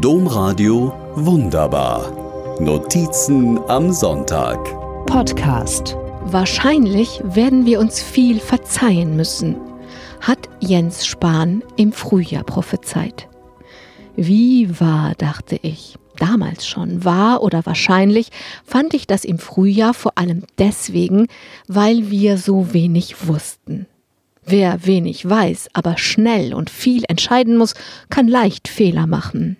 Domradio Wunderbar. Notizen am Sonntag. Podcast. Wahrscheinlich werden wir uns viel verzeihen müssen, hat Jens Spahn im Frühjahr prophezeit. Wie wahr, dachte ich. Damals schon wahr oder wahrscheinlich fand ich das im Frühjahr vor allem deswegen, weil wir so wenig wussten. Wer wenig weiß, aber schnell und viel entscheiden muss, kann leicht Fehler machen.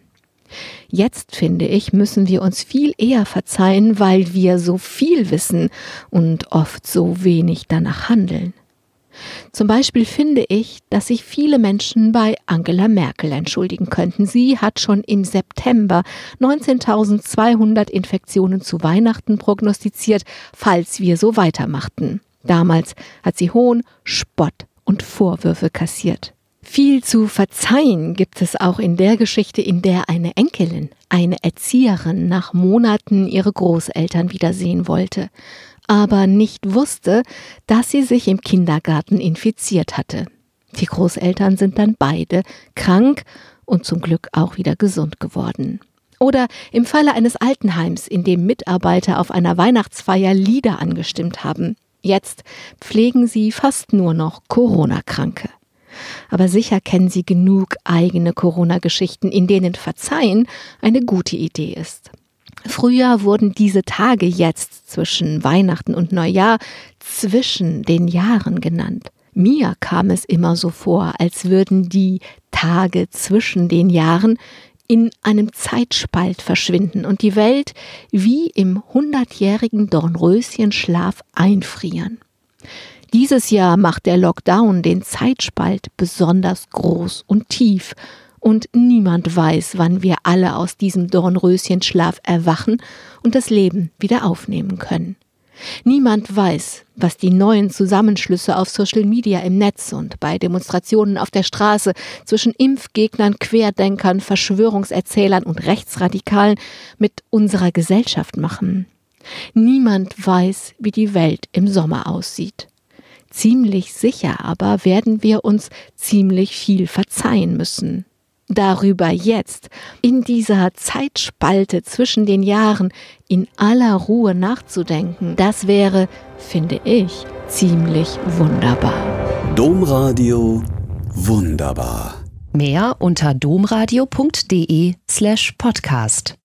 Jetzt, finde ich, müssen wir uns viel eher verzeihen, weil wir so viel wissen und oft so wenig danach handeln. Zum Beispiel finde ich, dass sich viele Menschen bei Angela Merkel entschuldigen könnten. Sie hat schon im September 19.200 Infektionen zu Weihnachten prognostiziert, falls wir so weitermachten. Damals hat sie Hohn, Spott und Vorwürfe kassiert. Viel zu verzeihen gibt es auch in der Geschichte, in der eine Enkelin, eine Erzieherin nach Monaten ihre Großeltern wiedersehen wollte, aber nicht wusste, dass sie sich im Kindergarten infiziert hatte. Die Großeltern sind dann beide krank und zum Glück auch wieder gesund geworden. Oder im Falle eines Altenheims, in dem Mitarbeiter auf einer Weihnachtsfeier Lieder angestimmt haben. Jetzt pflegen sie fast nur noch Corona-Kranke. Aber sicher kennen Sie genug eigene Corona-Geschichten, in denen Verzeihen eine gute Idee ist. Früher wurden diese Tage jetzt zwischen Weihnachten und Neujahr zwischen den Jahren genannt. Mir kam es immer so vor, als würden die Tage zwischen den Jahren in einem Zeitspalt verschwinden und die Welt wie im hundertjährigen Dornröschenschlaf einfrieren. Dieses Jahr macht der Lockdown den Zeitspalt besonders groß und tief, und niemand weiß, wann wir alle aus diesem Dornröschenschlaf erwachen und das Leben wieder aufnehmen können. Niemand weiß, was die neuen Zusammenschlüsse auf Social Media im Netz und bei Demonstrationen auf der Straße zwischen Impfgegnern, Querdenkern, Verschwörungserzählern und Rechtsradikalen mit unserer Gesellschaft machen. Niemand weiß, wie die Welt im Sommer aussieht. Ziemlich sicher aber werden wir uns ziemlich viel verzeihen müssen. Darüber jetzt, in dieser Zeitspalte zwischen den Jahren, in aller Ruhe nachzudenken, das wäre, finde ich, ziemlich wunderbar. Domradio Wunderbar. Mehr unter domradio.de slash podcast.